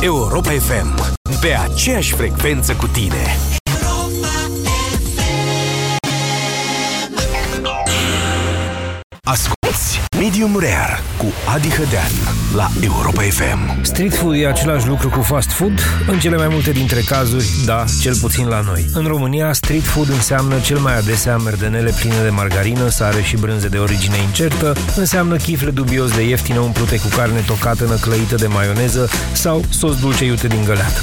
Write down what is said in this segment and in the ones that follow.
Europa FM. Pe aceeași frecvență cu tine. Asculți Medium Rare cu Adi Hădean la Europa FM. Street food e același lucru cu fast food? În cele mai multe dintre cazuri, da, cel puțin la noi. În România, street food înseamnă cel mai adesea merdenele pline de margarină, sare și brânze de origine incertă, înseamnă chifle dubios de ieftine umplute cu carne tocată năclăită de maioneză sau sos dulce iute din găleată.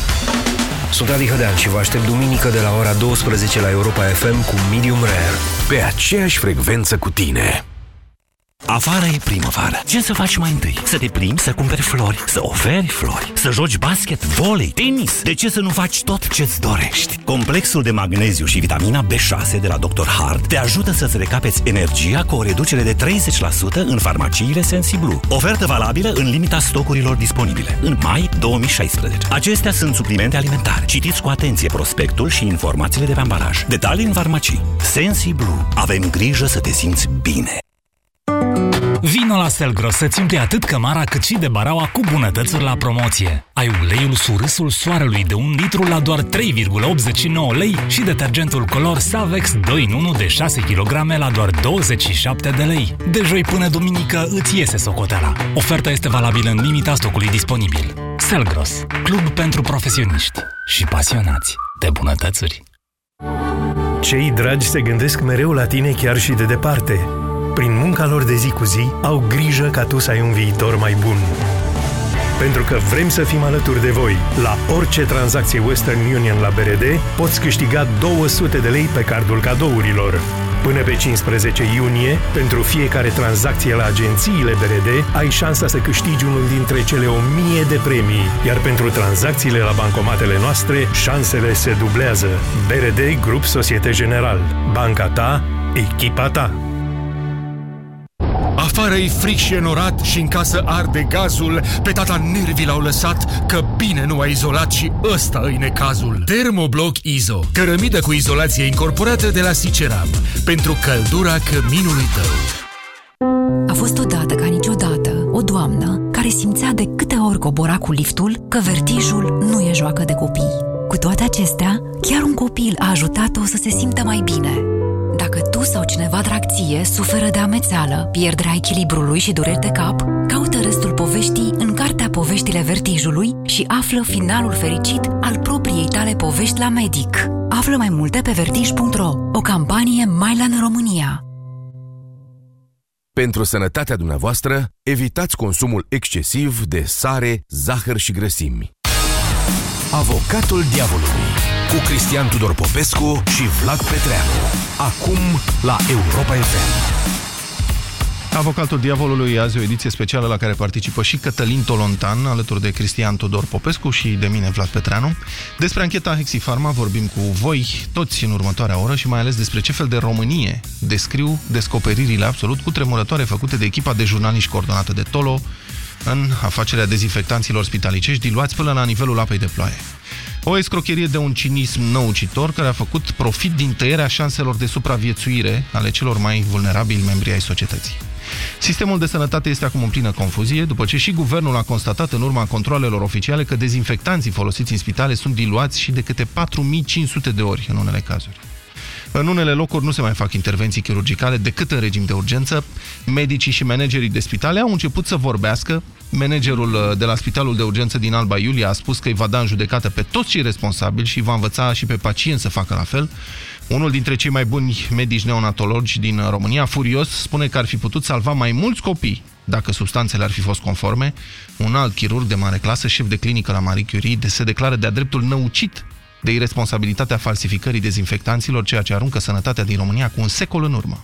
Sunt Adi Hădean și vă aștept duminică de la ora 12 la Europa FM cu Medium Rare. Pe aceeași frecvență cu tine. Afară e primăvară. Ce să faci mai întâi? Să te plimbi, să cumperi flori, să oferi flori, să joci basket, volei, tenis. De ce să nu faci tot ce-ți dorești? Complexul de magneziu și vitamina B6 de la Dr. Hart te ajută să-ți recapeți energia cu o reducere de 30% în farmaciile Sensiblu. Ofertă valabilă în limita stocurilor disponibile, în mai 2016. Acestea sunt suplimente alimentare. Citiți cu atenție prospectul și informațiile de pe ambalaj. Detalii în farmacii. Sensiblu. Avem grijă să te simți bine. Vino la Selgros să-ți umpli atât cămara cât și de baraua cu bunătățuri la promoție. Ai uleiul surâsul soarelui de un litru la doar 3,89 lei și detergentul color Savex 2 în 1 de 6 kg la doar 27 de lei. De joi până duminică îți iese socoteala. Oferta este valabilă în limita stocului disponibil. Selgros, club pentru profesioniști și pasionați de bunătățuri. Cei dragi se gândesc mereu la tine chiar și de departe prin munca lor de zi cu zi, au grijă ca tu să ai un viitor mai bun. Pentru că vrem să fim alături de voi. La orice tranzacție Western Union la BRD, poți câștiga 200 de lei pe cardul cadourilor. Până pe 15 iunie, pentru fiecare tranzacție la agențiile BRD, ai șansa să câștigi unul dintre cele 1000 de premii, iar pentru tranzacțiile la bancomatele noastre, șansele se dublează. BRD Grup Societe General. Banca ta, echipa ta. Afară e fric și enorat și în casă arde gazul, pe tata nervii l-au lăsat că bine nu a izolat și ăsta îi necazul. Termobloc Izo, cărămidă cu izolație incorporată de la Siceram, pentru căldura căminului tău. A fost odată ca niciodată o doamnă care simțea de câte ori cobora cu liftul că vertijul nu e joacă de copii. Cu toate acestea, chiar un copil a ajutat-o să se simtă mai bine. Dacă tu sau cineva drag ție suferă de amețeală, pierderea echilibrului și dureri de cap, caută restul poveștii în cartea Poveștile Vertijului și află finalul fericit al propriei tale povești la medic. Află mai multe pe vertij.ro, o campanie Mylan România. Pentru sănătatea dumneavoastră, evitați consumul excesiv de sare, zahăr și grăsimi. Avocatul diavolului cu Cristian Tudor Popescu și Vlad Petreanu. Acum la Europa FM. Avocatul Diavolului, azi o ediție specială la care participă și Cătălin Tolontan, alături de Cristian Tudor Popescu și de mine, Vlad Petreanu. Despre ancheta Hexifarma vorbim cu voi toți în următoarea oră și mai ales despre ce fel de Românie descriu descoperirile absolut cutremurătoare făcute de echipa de jurnaliști coordonată de Tolo în afacerea dezinfectanților spitalicești diluați până la nivelul apei de ploaie. O escrocherie de un cinism năucitor care a făcut profit din tăierea șanselor de supraviețuire ale celor mai vulnerabili membri ai societății. Sistemul de sănătate este acum în plină confuzie, după ce și guvernul a constatat în urma controlelor oficiale că dezinfectanții folosiți în spitale sunt diluați și de câte 4500 de ori în unele cazuri. În unele locuri nu se mai fac intervenții chirurgicale decât în regim de urgență. Medicii și managerii de spitale au început să vorbească. Managerul uh, de la Spitalul de Urgență din Alba Iulia a spus că îi va da în judecată pe toți cei responsabili și va învăța și pe pacienți să facă la fel. Unul dintre cei mai buni medici neonatologi din România, furios, spune că ar fi putut salva mai mulți copii dacă substanțele ar fi fost conforme. Un alt chirurg de mare clasă, șef de clinică la Marie Curie, se declară de-a dreptul năucit de irresponsabilitatea falsificării dezinfectanților, ceea ce aruncă sănătatea din România cu un secol în urmă.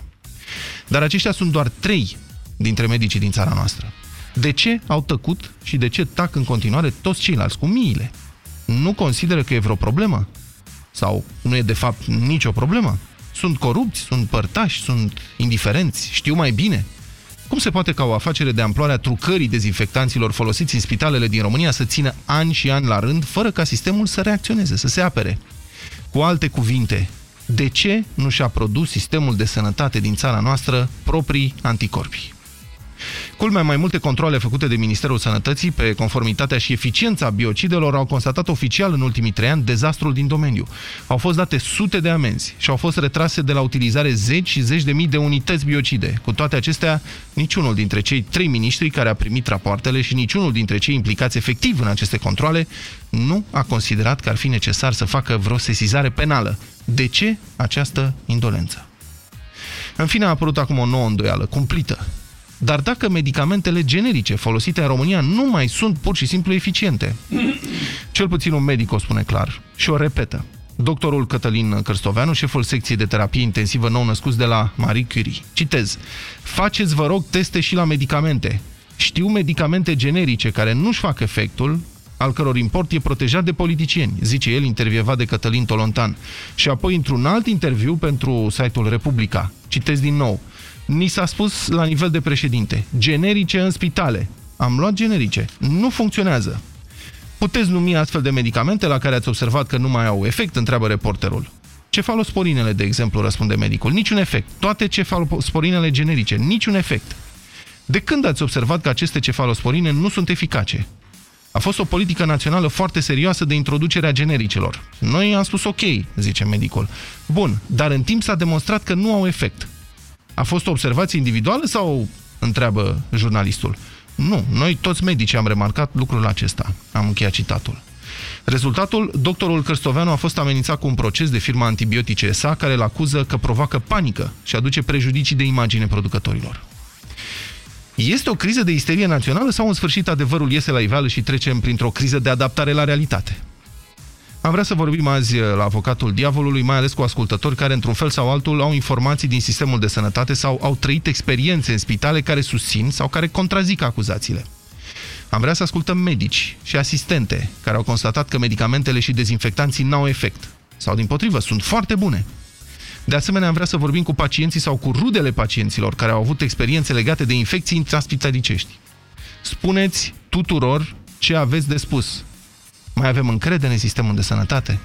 Dar aceștia sunt doar trei dintre medicii din țara noastră. De ce au tăcut și de ce tac în continuare toți ceilalți cu miile? Nu consideră că e vreo problemă? Sau nu e de fapt nicio problemă? Sunt corupți, sunt părtași, sunt indiferenți, știu mai bine? Cum se poate ca o afacere de amploarea trucării dezinfectanților folosiți în spitalele din România să țină ani și ani la rând, fără ca sistemul să reacționeze, să se apere? Cu alte cuvinte, de ce nu și-a produs sistemul de sănătate din țara noastră proprii anticorpi? Culmea, mai multe controle făcute de Ministerul Sănătății pe conformitatea și eficiența biocidelor au constatat oficial în ultimii trei ani dezastrul din domeniu. Au fost date sute de amenzi și au fost retrase de la utilizare zeci și zeci de mii de unități biocide. Cu toate acestea, niciunul dintre cei trei miniștri care a primit rapoartele și niciunul dintre cei implicați efectiv în aceste controle nu a considerat că ar fi necesar să facă vreo sesizare penală. De ce această indolență? În fine, a apărut acum o nouă îndoială, cumplită. Dar dacă medicamentele generice folosite în România nu mai sunt pur și simplu eficiente? Cel puțin un medic o spune clar și o repetă. Doctorul Cătălin Cărstoveanu, șeful secției de terapie intensivă nou-născuți de la Marie Curie. Citez. Faceți, vă rog, teste și la medicamente. Știu medicamente generice care nu-și fac efectul, al căror import e protejat de politicieni, zice el, intervievat de Cătălin Tolontan. Și apoi, într-un alt interviu pentru site-ul Republica, citez din nou, ni s-a spus la nivel de președinte, generice în spitale. Am luat generice. Nu funcționează. Puteți numi astfel de medicamente la care ați observat că nu mai au efect, întreabă reporterul. Cefalosporinele, de exemplu, răspunde medicul. Niciun efect. Toate cefalosporinele generice. Niciun efect. De când ați observat că aceste cefalosporine nu sunt eficace? A fost o politică națională foarte serioasă de introducerea genericelor. Noi am spus ok, zice medicul. Bun, dar în timp s-a demonstrat că nu au efect. A fost o observație individuală sau întreabă jurnalistul? Nu, noi toți medicii am remarcat lucrul acesta. Am încheiat citatul. Rezultatul, doctorul Cărstoveanu a fost amenințat cu un proces de firma antibiotice ESA care îl acuză că provoacă panică și aduce prejudicii de imagine producătorilor. Este o criză de isterie națională sau în sfârșit adevărul iese la iveală și trecem printr-o criză de adaptare la realitate? Am vrea să vorbim azi la avocatul diavolului, mai ales cu ascultători care, într-un fel sau altul, au informații din sistemul de sănătate sau au trăit experiențe în spitale care susțin sau care contrazic acuzațiile. Am vrea să ascultăm medici și asistente care au constatat că medicamentele și dezinfectanții n-au efect. Sau, din potrivă, sunt foarte bune. De asemenea, am vrea să vorbim cu pacienții sau cu rudele pacienților care au avut experiențe legate de infecții intraspitalicești. Spuneți tuturor ce aveți de spus. Mai avem încredere în sistemul de sănătate?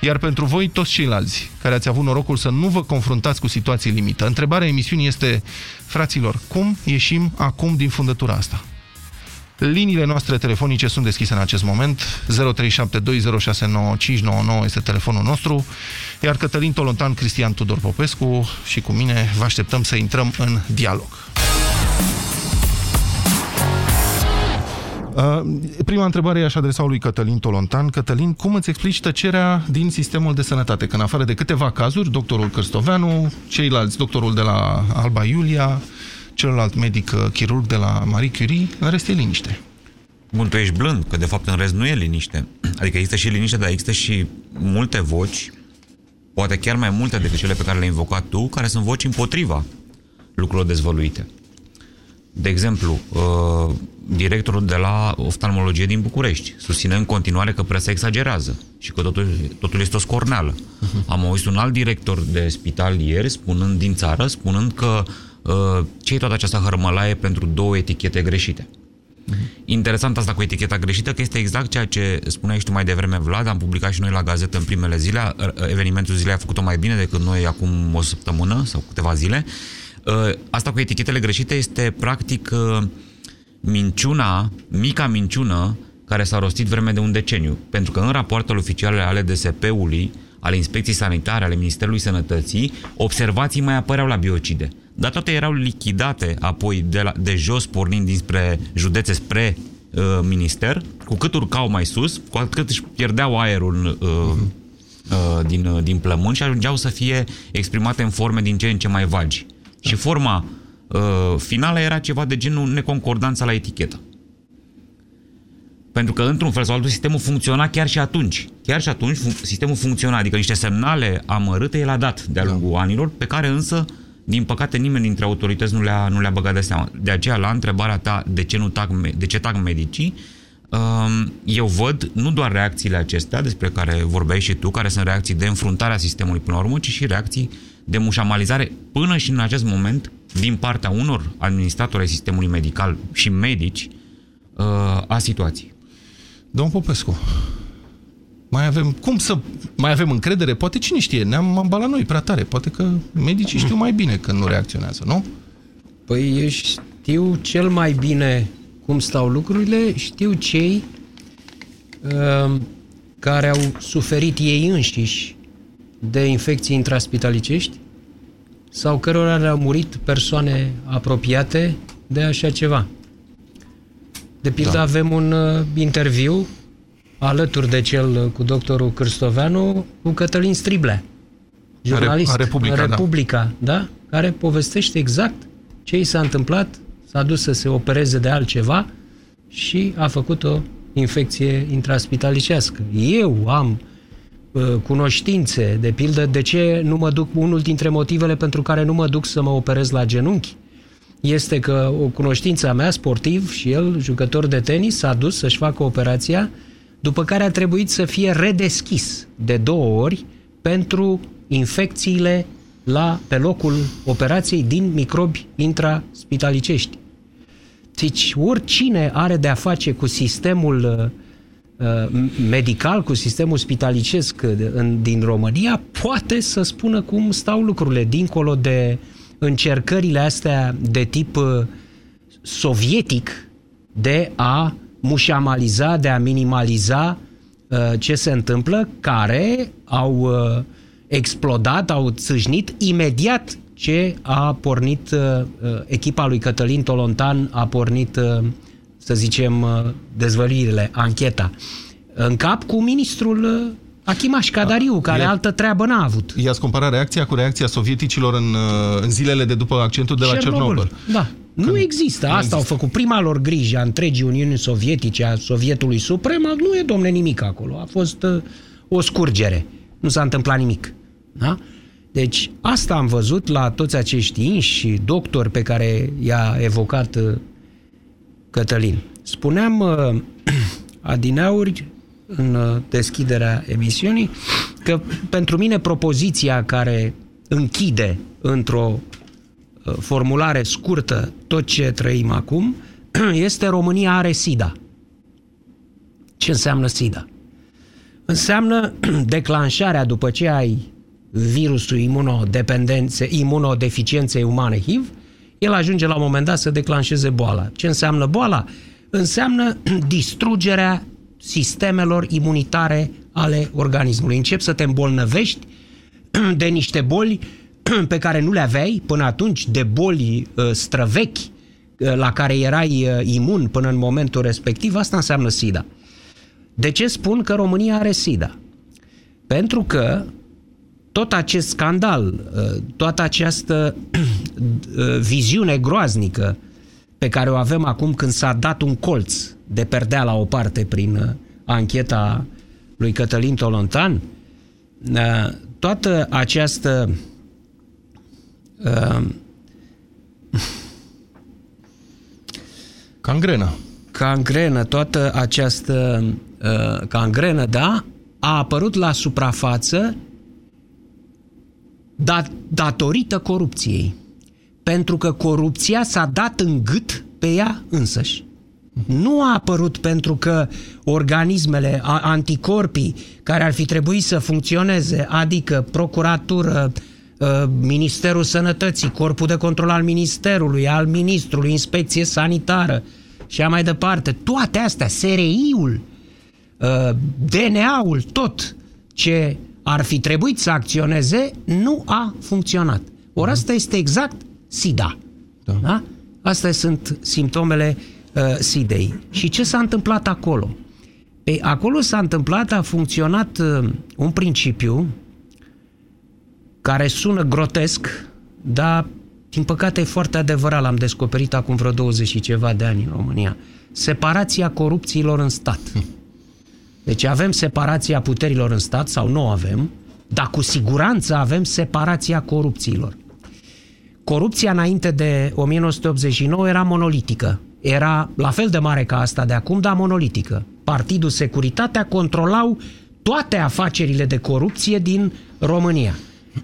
Iar pentru voi, toți ceilalți care ați avut norocul să nu vă confruntați cu situații limită, întrebarea emisiunii este, fraților, cum ieșim acum din fundătura asta? Liniile noastre telefonice sunt deschise în acest moment. 0372069599 este telefonul nostru. Iar Cătălin Tolontan, Cristian Tudor Popescu și cu mine vă așteptăm să intrăm în dialog. Prima întrebare e aș adresa lui Cătălin Tolontan. Cătălin, cum îți explici tăcerea din sistemul de sănătate? Că în afară de câteva cazuri, doctorul Cârstoveanu, ceilalți, doctorul de la Alba Iulia, celălalt medic uh, chirurg de la Marie Curie, în rest e liniște. Bun, tu ești blând, că de fapt în rest nu e liniște. Adică există și liniște, dar există și multe voci, poate chiar mai multe decât cele pe care le-ai invocat tu, care sunt voci împotriva lucrurilor dezvăluite. De exemplu, uh, directorul de la oftalmologie din București susține în continuare că presa exagerează și că totul, totul este o scorneală. Uh-huh. Am auzit un alt director de spital ieri spunând din țară, spunând că uh, ce toată această hărmălaie pentru două etichete greșite. Uh-huh. Interesant asta cu eticheta greșită, că este exact ceea ce spuneai și tu mai devreme, Vlad, am publicat și noi la gazetă în primele zile, evenimentul zilei a făcut-o mai bine decât noi acum o săptămână sau câteva zile. Uh, asta cu etichetele greșite este practic uh, minciuna, mica minciună care s-a rostit vreme de un deceniu. Pentru că în rapoartele oficiale ale DSP-ului, ale Inspecției Sanitare, ale Ministerului Sănătății, observații mai apăreau la biocide. Dar toate erau lichidate apoi de, la, de jos, pornind dinspre județe spre uh, minister. Cu cât urcau mai sus, cu atât își pierdeau aerul uh, uh, din, uh, din plămâni și ajungeau să fie exprimate în forme din ce în ce mai vagi. Da. Și forma uh, finală era ceva de genul neconcordanța la etichetă. Pentru că, într-un fel sau altul, sistemul funcționa chiar și atunci. Chiar și atunci sistemul funcționa, adică niște semnale amărâte el a dat de-a lungul da. anilor, pe care însă, din păcate, nimeni dintre autorități nu le-a, nu le-a băgat de seama. De aceea, la întrebarea ta, de ce, nu tac, de ce tac medicii, um, eu văd nu doar reacțiile acestea despre care vorbeai și tu, care sunt reacții de înfruntare a sistemului până la urmă, ci și reacții de mușamalizare până și în acest moment din partea unor administratori ai sistemului medical și medici uh, a situației. Domnul Popescu, mai avem, cum să mai avem încredere? Poate cine știe, ne-am ambalat noi prea tare. Poate că medicii știu mai bine când nu reacționează, nu? Păi ești știu cel mai bine cum stau lucrurile, știu cei uh, care au suferit ei înșiși de infecții intraspitalicești sau cărora le-au murit persoane apropiate de așa ceva. De pildă da. avem un uh, interviu alături de cel uh, cu doctorul Cârstoveanu cu Cătălin Striblea, jurnalist. A Republica, Republica da. da. Care povestește exact ce i s-a întâmplat, s-a dus să se opereze de altceva și a făcut o infecție intraspitalicească. Eu am uh, cunoștințe, de pildă, de ce nu mă duc, unul dintre motivele pentru care nu mă duc să mă operez la genunchi, este că o cunoștință a mea, sportiv și el, jucător de tenis, s-a dus să-și facă operația, după care a trebuit să fie redeschis de două ori pentru infecțiile la, pe locul operației din microbi intraspitalicești. Deci oricine are de-a face cu sistemul uh, uh medical, cu sistemul spitalicesc în, din România, poate să spună cum stau lucrurile, dincolo de încercările astea de tip uh, sovietic de a mușamaliza, de a minimaliza uh, ce se întâmplă, care au uh, explodat, au țâșnit imediat ce a pornit uh, echipa lui Cătălin Tolontan, a pornit, uh, să zicem, uh, dezvăluirile, ancheta. În cap cu ministrul uh, Achimaș Cadariu, care altă treabă n-a avut. I-ați comparat reacția cu reacția sovieticilor în, uh, în zilele de după accentul de la Cernobâl. Da. Când nu există. Asta există. au făcut prima lor grijă a întregii Uniuni Sovietice, a Sovietului Suprem. Nu e, domne, nimic acolo. A fost uh, o scurgere. Nu s-a întâmplat nimic. Da? Deci asta am văzut la toți acești inși și doctori pe care i-a evocat uh, Cătălin. Spuneam uh, adineauri în uh, deschiderea emisiunii că pentru mine propoziția care închide într-o uh, formulare scurtă tot ce trăim acum este România are SIDA. Ce înseamnă SIDA? Înseamnă declanșarea după ce ai virusul imunodependențe, imunodeficienței umane HIV, el ajunge la un moment dat să declanșeze boala. Ce înseamnă boala? Înseamnă distrugerea sistemelor imunitare ale organismului. Încep să te îmbolnăvești de niște boli pe care nu le aveai până atunci, de boli uh, străvechi uh, la care erai uh, imun până în momentul respectiv, asta înseamnă SIDA. De ce spun că România are SIDA? Pentru că tot acest scandal, toată această viziune groaznică pe care o avem acum când s-a dat un colț de perdea la o parte prin ancheta lui Cătălin Tolontan, toată această Cangrenă. Cangrenă, toată această uh, cangrenă, da, a apărut la suprafață dat, datorită corupției. Pentru că corupția s-a dat în gât pe ea însăși. Nu a apărut pentru că organismele, anticorpii care ar fi trebuit să funcționeze, adică procuratură, ă, Ministerul Sănătății, Corpul de Control al Ministerului, al Ministrului, Inspecție Sanitară și a mai departe, toate astea, SRI-ul, ă, DNA-ul, tot ce ar fi trebuit să acționeze, nu a funcționat. Ori asta este exact SIDA. Da? da? Astea sunt simptomele uh, SIDEI. Și ce s-a întâmplat acolo? Ei, acolo s-a întâmplat, a funcționat uh, un principiu care sună grotesc, dar din păcate e foarte adevărat, l-am descoperit acum vreo 20 și ceva de ani în România. Separația corupțiilor în stat. Hm. Deci avem separația puterilor în stat, sau nu avem, dar cu siguranță avem separația corupțiilor. Corupția înainte de 1989 era monolitică. Era la fel de mare ca asta de acum, dar monolitică. Partidul Securitatea controlau toate afacerile de corupție din România.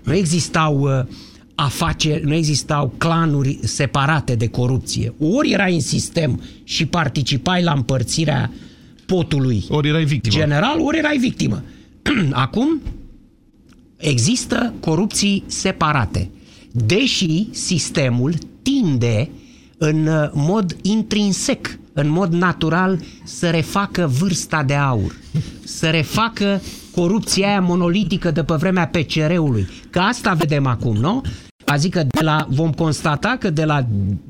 Nu existau uh, afaceri, nu existau clanuri separate de corupție. Ori erai în sistem și participai la împărțirea potului ori erai victimă. general, ori erai victimă. Acum există corupții separate. Deși sistemul tinde în uh, mod intrinsec, în mod natural, să refacă vârsta de aur, să refacă corupția aia monolitică de pe vremea PCR-ului. Că asta vedem acum, nu? Adică de la, vom constata că de la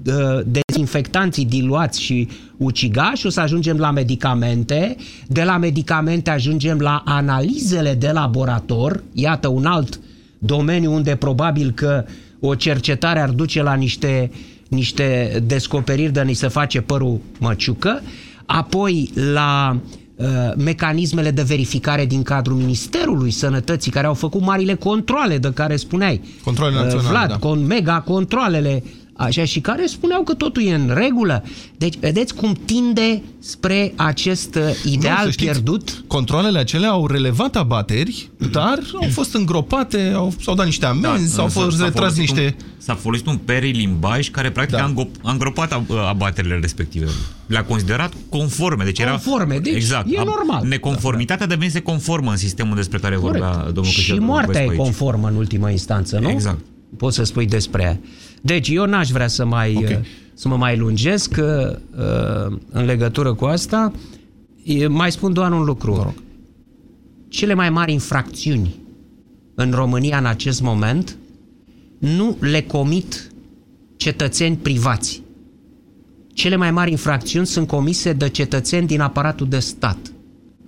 uh, dezinfectanții diluați și ucigași o să ajungem la medicamente, de la medicamente ajungem la analizele de laborator, iată un alt domeniu unde probabil că o cercetare ar duce la niște, niște descoperiri de ni se face părul măciucă, apoi la uh, mecanismele de verificare din cadrul Ministerului Sănătății, care au făcut marile controle de care spuneai. Controle Uh, naționale, Vlad, da. con mega controlele, așa, și care spuneau că totul e în regulă. Deci, vedeți cum tinde spre acest uh, ideal să știți, pierdut? Controlele acelea au relevat abateri, dar au fost îngropate, au, s-au dat niște amenzi, Da, au s-a- fost s-a retras folosit niște... Un, s-a folosit un perilimbaj care practic Da. a, îngop, a îngropat ab- abaterile respective. Le-a considerat conforme. Deci era, Conforme, deci exact, e a- normal. Neconformitatea devenise conformă în sistemul despre care vorbea domnul Și Cristian moartea e Popescu aici. conformă în ultima instanță, nu? Exact. Poți să spui despre ea. Deci eu n-aș vrea să mai Ok. uh, să mă mai lungesc uh, uh, în legătură cu asta. E, mai spun doar un lucru. Cele mai mari infracțiuni în România în acest moment nu le comit cetățeni privați. Cele mai mari infracțiuni sunt comise de cetățeni din aparatul de stat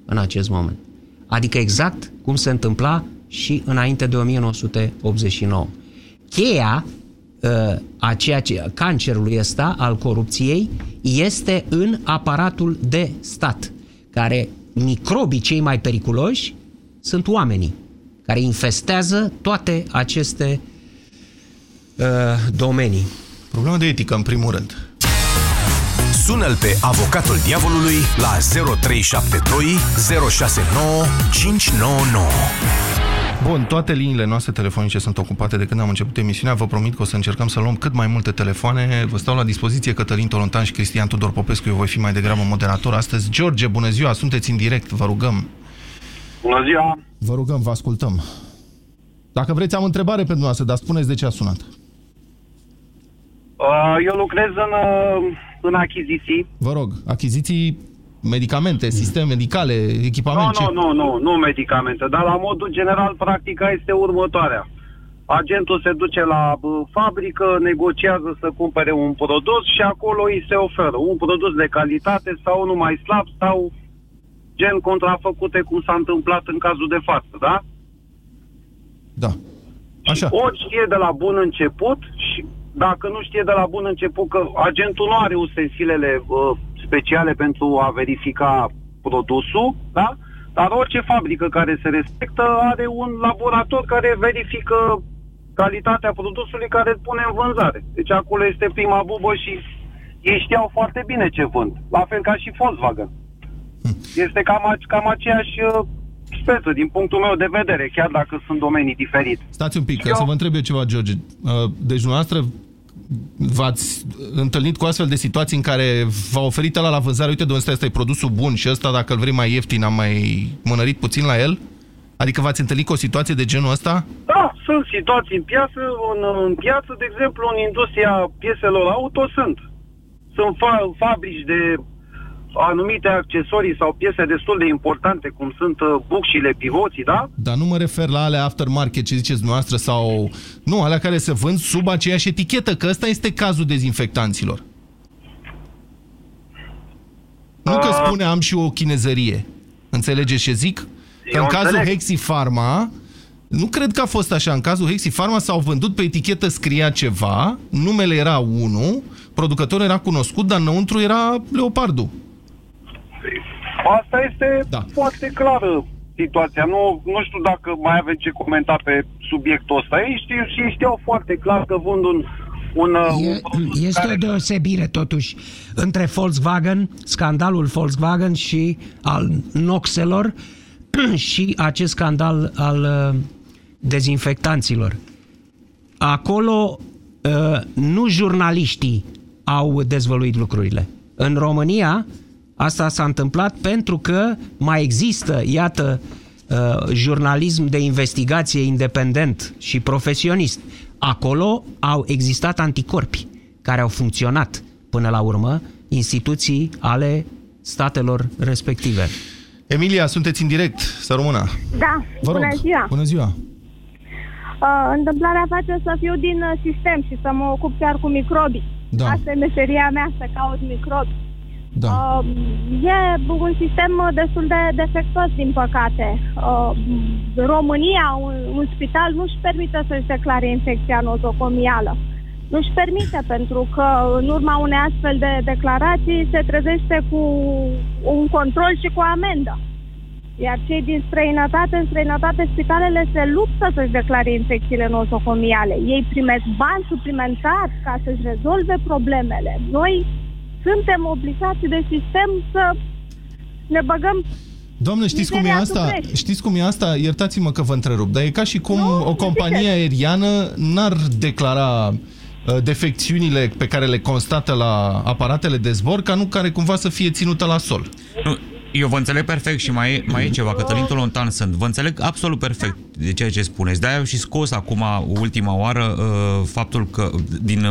în acest moment. Adică exact cum se întâmpla și înainte de 1989. Cheia uh, a ceea ce, cancerului ăsta al corupției este în aparatul de stat, care microbii cei mai periculoși sunt oamenii, care infestează toate aceste uh, domenii. Problemă de etică, în primul rând. Sună-l pe avocatul diavolului la 0372 069 599. Bun, toate liniile noastre telefonice sunt ocupate de când am început emisiunea. Vă promit că o să încercăm să luăm cât mai multe telefoane. Vă stau la dispoziție Cătălin Tolontan și Cristian Tudor Popescu. Eu voi fi mai degrabă moderator astăzi. George, bună ziua, sunteți în direct, vă rugăm. Bună ziua! Vă rugăm, vă ascultăm. Dacă vreți, am o întrebare pentru noastră, dar spuneți de ce a sunat. Uh, Eu lucrez în, uh, în achiziții. Vă rog, achiziții, medicamente, sisteme medicale, Nu, echipament, ce? nu, nu, nu, nu medicamente, dar la modul general practica este următoarea. Agentul se duce la uh, fabrică, negociază să cumpere un produs și acolo îi se oferă un produs de calitate sau unul mai slab sau gen contrafăcute cum s-a întâmplat în cazul de față, da? Da. Așa. Ori știe de la bun început și dacă nu știe de la bun început că agentul nu are ustensilele uh, speciale pentru a verifica produsul, da? Dar orice fabrică care se respectă are un laborator care verifică calitatea produsului care îl pune în vânzare. Deci acolo este prima bubă și ei știau foarte bine ce vând. La fel ca și Volkswagen. Este cam, a- cam aceeași uh, speță din punctul meu de vedere, chiar dacă sunt domenii diferite. Stați un pic, ca Eu- să vă întreb eu ceva, George. Uh, Deci, dumneavoastră v-ați întâlnit cu astfel de situații în care v-a oferit ăla la vânzare, uite, de ăsta este produsul bun și ăsta, dacă îl vrei mai ieftin, am mai mânărit puțin la el? Adică v-ați întâlnit cu o situație de genul ăsta? Da, sunt situații în piață, în, în piață, de exemplu, în industria pieselor auto sunt. Sunt fa- fabrici de anumite accesorii sau piese destul de importante, cum sunt uh, bucșile, pivoții, da? Dar nu mă refer la alea aftermarket, ce ziceți dumneavoastră, sau... Nu, alea care se vând sub aceeași etichetă, că ăsta este cazul dezinfectanților. Nu că spune am și o chinezărie. Înțelegeți ce zic? Că Eu în cazul înțeleg. Hexifarma, nu cred că a fost așa. În cazul Hexifarma s-au vândut pe etichetă scria ceva, numele era unul, producătorul era cunoscut, dar înăuntru era Leopardu. Asta este Da. foarte clară situația. Nu, nu știu dacă mai avem ce comenta pe subiectul ăsta. Ei știu, și ei știau foarte clar că vând un, un, uh, un E, produs este care... o deosebire, totuși, între Volkswagen, scandalul Volkswagen și al noxelor și acest scandal al uh, dezinfectanților. Acolo uh, nu jurnaliștii au dezvăluit lucrurile. În România asta s-a întâmplat pentru că mai există, iată, uh, jurnalism de investigație independent și profesionist. Acolo au existat anticorpi care au funcționat până la urmă, instituții ale statelor respective. Emilia, sunteți în direct, să rămână. Da, Vă rog. bună ziua. Bună ziua. Uh, întâmplarea face să fiu din uh, sistem și să mă ocup chiar cu microbi. Da. Asta e meseria mea, să caut microbi. Da. Uh, e un sistem uh, destul de defectuos, din păcate. Uh, România, un, un spital, nu-și permite să-și declare infecția nozocomială. Nu-și permite, pentru că în urma unei astfel de declarații se trezește cu un control și cu amendă. Iar cei din străinătate, în străinătate, spitalele se luptă să-și declare infecțiile nosocomiale. Ei primesc bani suplimentari ca să-și rezolve problemele. Noi suntem obligați de sistem să ne băgăm Doamne, știți cum e Mizeria asta? suprești. Știți cum e asta? Iertați-mă că vă întrerup, dar e ca și cum Nu, o companie ziceți. aeriană n-ar declara uh, defecțiunile pe care le constată la aparatele de zbor, ca nu care cumva să fie ținută la sol. Nu, eu vă înțeleg perfect și mai e, mai e ceva, Cătălin Tolontan sunt. Vă înțeleg absolut perfect de ceea ce spuneți. De-aia am și scos acum, ultima oară, uh, faptul că din...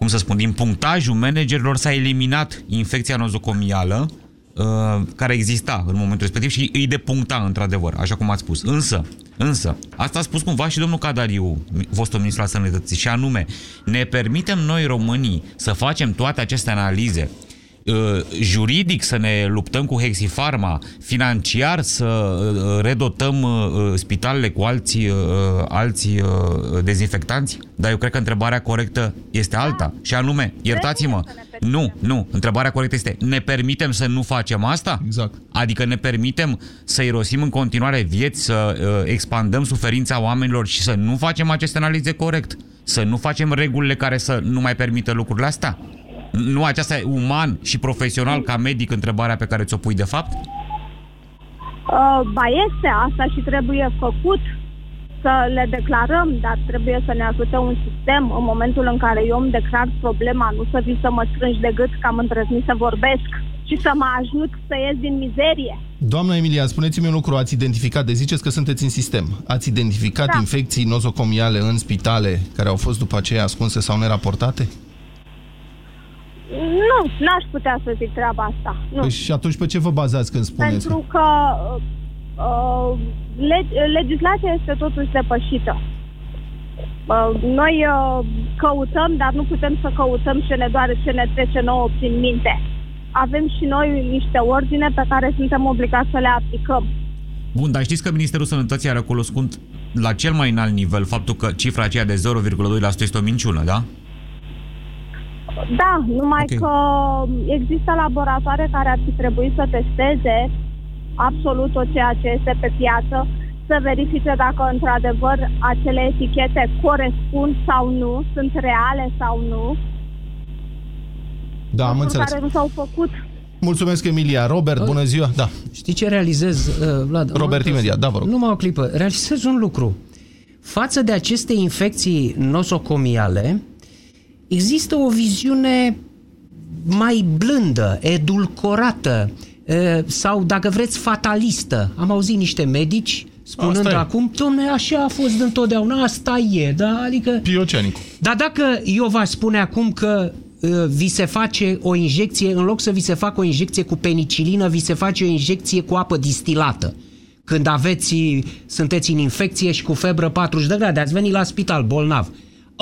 Uh, cum să spun, din punctajul managerilor s-a eliminat infecția nozocomială uh, care exista în momentul respectiv și îi depuncta, într-adevăr, așa cum ați spus. Însă, însă, asta a spus cumva și domnul Cadariu, fostul ministru al sănătății, și anume, ne permitem noi românii să facem toate aceste analize uh, juridic să ne luptăm cu Hexifarma, financiar să uh, redotăm uh, spitalele cu alți, uh, alți uh, dezinfectanți? Dar eu cred că întrebarea corectă este alta. Și anume, iertați-mă, nu, nu, întrebarea corectă este, ne permitem să nu facem asta? Exact. Adică ne permitem să irosim în continuare vieți, să uh, expandăm suferința oamenilor și să nu facem aceste analize corect? Să nu facem regulile care să nu mai permită lucrurile astea? Nu aceasta e uman și profesional ca medic întrebarea pe care ți-o pui de fapt? Uh, ba este asta și trebuie făcut să le declarăm, dar trebuie să ne ajute un sistem în momentul în care eu îmi declar problema, nu să vii să mă strângi de gât că am îndrăznit să vorbesc și să mă ajut să ies din mizerie. Doamna Emilia, spuneți-mi un lucru, ați identificat, de ziceți că sunteți în sistem, ați identificat Da. infecții nozocomiale în spitale care au fost după aceea ascunse sau neraportate? Nu, n-aș putea să zic treaba asta. Nu. Păi și atunci pe ce vă bazați când spuneți? Pentru că uh, uh, le- legislația este totuși depășită. Uh, noi uh, căutăm, dar nu putem să căutăm ce ne doare, ce ne trece nouă prin minte. Avem și noi niște ordine pe care suntem obligați să le aplicăm. Bun, dar știți că Ministerul Sănătății a recunoscut la cel mai înalt nivel faptul că cifra aceea de 0,2% este o minciună, da? Da, numai Ok. că există laboratoare care ar fi trebuit să testeze absolut tot ceea ce este pe piață, să verifice dacă într-adevăr acele etichete corespund sau nu, sunt reale sau nu, Da, am lucruri înțeles. care nu s-au făcut. Mulțumesc, Emilia. Robert, bună ziua. Da. Știi ce realizez, uh, Vlad? Robert, Am- imediat, da, vă rog. Numai o clipă. Realizez un lucru. Față de aceste infecții nosocomiale, există o viziune mai blândă, edulcorată uh, sau, dacă vreți, fatalistă. Am auzit niște medici spunând Asta e. acum, domne, așa a fost întotdeauna, asta e, da? Adică... Pioceanicu. Dar dacă eu v-aș spune acum că uh, vi se face o injecție, în loc să vi se facă o injecție cu penicilină, vi se face o injecție cu apă distilată. Când aveți, sunteți în infecție și cu febră 40 de grade, ați venit la spital bolnav.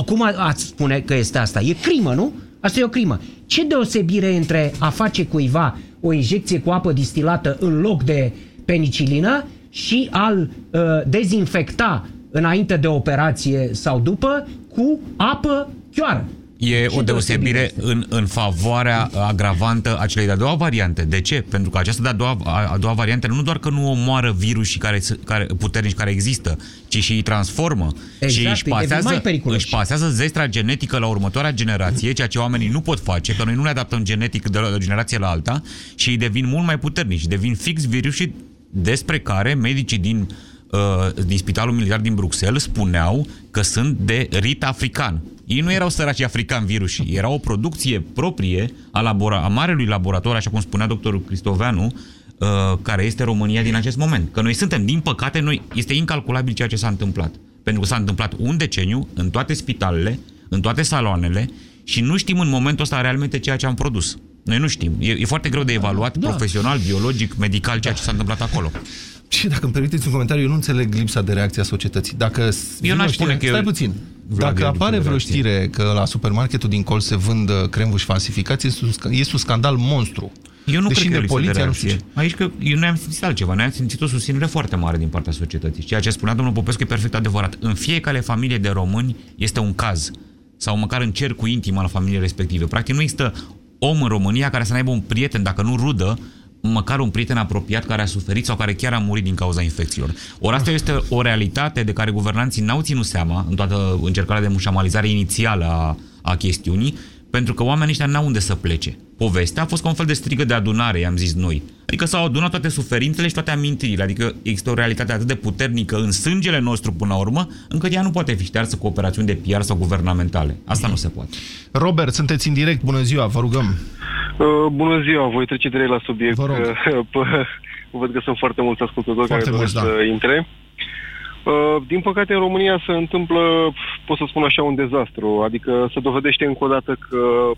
Cum a- ați spune că este asta? E crimă, nu? Asta e o crimă. Ce deosebire între a face cuiva o injecție cu apă distilată în loc de penicilină și al uh, dezinfecta înainte de operație sau după cu apă chioară? E Ce o deosebire deosebire în, în favoarea agravantă a celei de-a doua variante. De ce? Pentru că această de-a doua, a, a doua variante nu doar că nu omoară virusii care, s- care, puternici care există, ci și îi transformă Exact, și își îi devin mai pasează, periculoși. își pasează zestra genetică la următoarea generație, ceea ce oamenii nu pot face, că noi nu ne adaptăm genetic de la o generație la alta și îi devin mult mai puternici, devin fix virusii despre care medicii din uh, din Spitalul Militar din Bruxelles spuneau că sunt de rit african. Ei nu erau săraci african virusii, era o producție proprie a, labora- a marelui laborator, așa cum spunea doctorul Cristoveanu, uh, care este România din acest moment. Că noi suntem, din păcate, noi este incalculabil ceea ce s-a întâmplat. Pentru că s-a întâmplat un deceniu în toate spitalele, în toate saloanele și nu știm în momentul ăsta realmente ceea ce am produs. Noi nu știm. E, e foarte greu de evaluat da. profesional, biologic, medical, ceea ce s-a întâmplat acolo. Și dacă îmi permiteți un comentariu, eu nu înțeleg lipsa de reacție a societății. Dacă Eu n-aș spune că Stai eu- puțin. Vlad, Dacă eu apare lipsă de vreo reacție. știre că la supermarketul din colț se vând uh, cremvuși falsificați, este un, sc- este un scandal monstru. Eu nu Deși cred că de e o lipsă de poliția, nu știu reacție. Aici că eu nu am simțit altceva. Noi am simțit o susținere foarte mare din partea societății. Ceea ce spunea domnul Popescu e perfect adevărat. În fiecare familie de români este un caz. Sau măcar în cercul intim al familiei respective. Practic nu există om în România care să n-aibă un prieten, dacă nu rudă, măcar un prieten apropiat care a suferit sau care chiar a murit din cauza infecțiilor. Ori asta este o realitate de care guvernanții n-au ținut seama în toată încercarea de mușamalizare inițială a, a chestiunii, pentru că oamenii ăștia n-au unde să plece. Povestea a fost ca un fel de strigă de adunare, i-am zis noi. Adică s-au adunat toate suferințele și toate amintirile. Adică există o realitate atât de puternică în sângele nostru până la urmă, încât ea nu poate fi ștearsă cu operațiuni de PR sau guvernamentale. Asta nu se poate. Robert, sunteți în direct, bună ziua, vă rugăm. Uh, bună ziua, voi trece direct la subiect. Vă rog. Uh, Văd că sunt foarte mulți ascultători Foarte care doresc mulți, da. să intre. Uh, Din păcate, în România se întâmplă, pot să spun așa, un dezastru. Adică se dovedește încă o dată că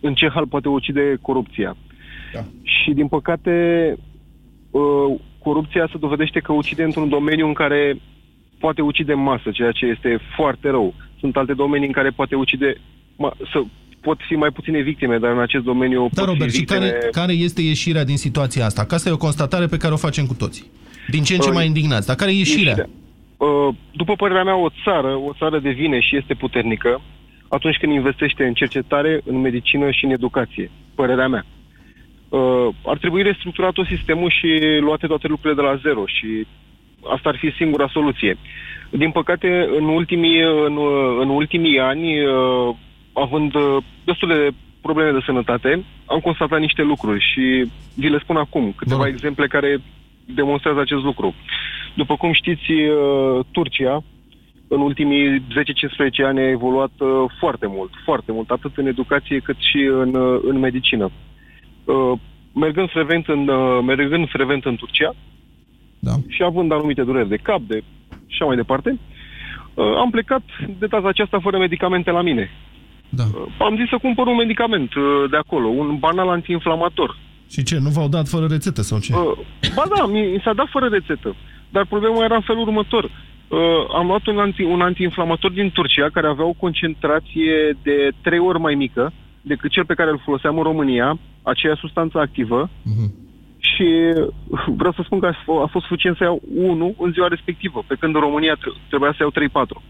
în ce hal poate ucide corupția. Da. Și, din păcate, uh, corupția se dovedește că ucide într-un domeniu în care poate ucide în masă, ceea ce este foarte rău. Sunt alte domenii în care poate ucide, ma, să, pot fi mai puține victime, dar în acest domeniu Da, pot Robert, fi și victime... care, care este ieșirea din situația asta? Că asta e o constatare pe care o facem cu toții. Din ce în ce Uh, mai indignați. Dar care e ieșirea? Ieșirea. Uh, După părerea mea, o țară, o țară devine și este puternică atunci când investește în cercetare, în medicină și în educație. Părerea mea. Uh, Ar trebui restructurat tot sistemul și luate toate lucrurile de la zero și asta ar fi singura soluție. Din păcate, în ultimii, în, în ultimii ani, uh, având uh, destule de probleme de sănătate, am constatat niște lucruri și vi le spun acum, câteva exemple care demonstrează acest lucru. După cum știți, uh, Turcia, în ultimii 10-15 ani a evoluat uh, foarte mult, foarte mult, atât în educație cât și în, uh, în medicină. Uh, Mergând frecvent în, uh, mergând frecvent în Turcia da. și având anumite dureri de cap, de și așa mai departe, uh, am plecat de data aceasta fără medicamente la mine. Da. Am zis să cumpăr un medicament uh, de acolo, un banal antiinflamator. Și ce, nu v-au dat fără rețetă sau ce? Uh, ba da, mi, mi s-a dat fără rețetă. Dar problema era în felul următor. Uh, am luat un, anti, un antiinflamator din Turcia care avea o concentrație de trei ori mai mică decât cel pe care îl foloseam în România, aceea substanță activă. Și vreau să spun că a f- a fost suficient să iau unul în ziua respectivă, pe când în România tre- trebuia să iau 3-4.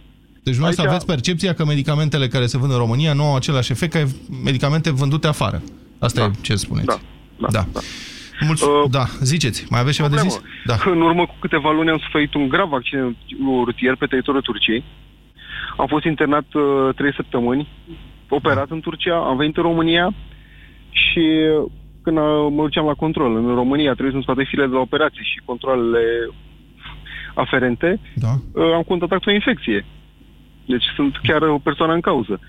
Deci nu Aici- aveți percepția că medicamentele care se vând în România nu au același efect ca medicamente vândute afară. Asta da. e ce spuneți. Da. Da. da. da. Mulțumesc. Uh, da, ziceți. Mai aveți ceva de zis? Da. În urmă cu câteva luni am suferit un grav accident rutier pe teritoriul Turciei. Am fost internat uh, trei săptămâni, operat în Turcia, am venit în România și uh, când uh, mă duceam la control în România, trebuie să-mi scoate file de la operații și controlele aferente, da. uh, am contactat o infecție. Deci sunt chiar o persoană în cauză.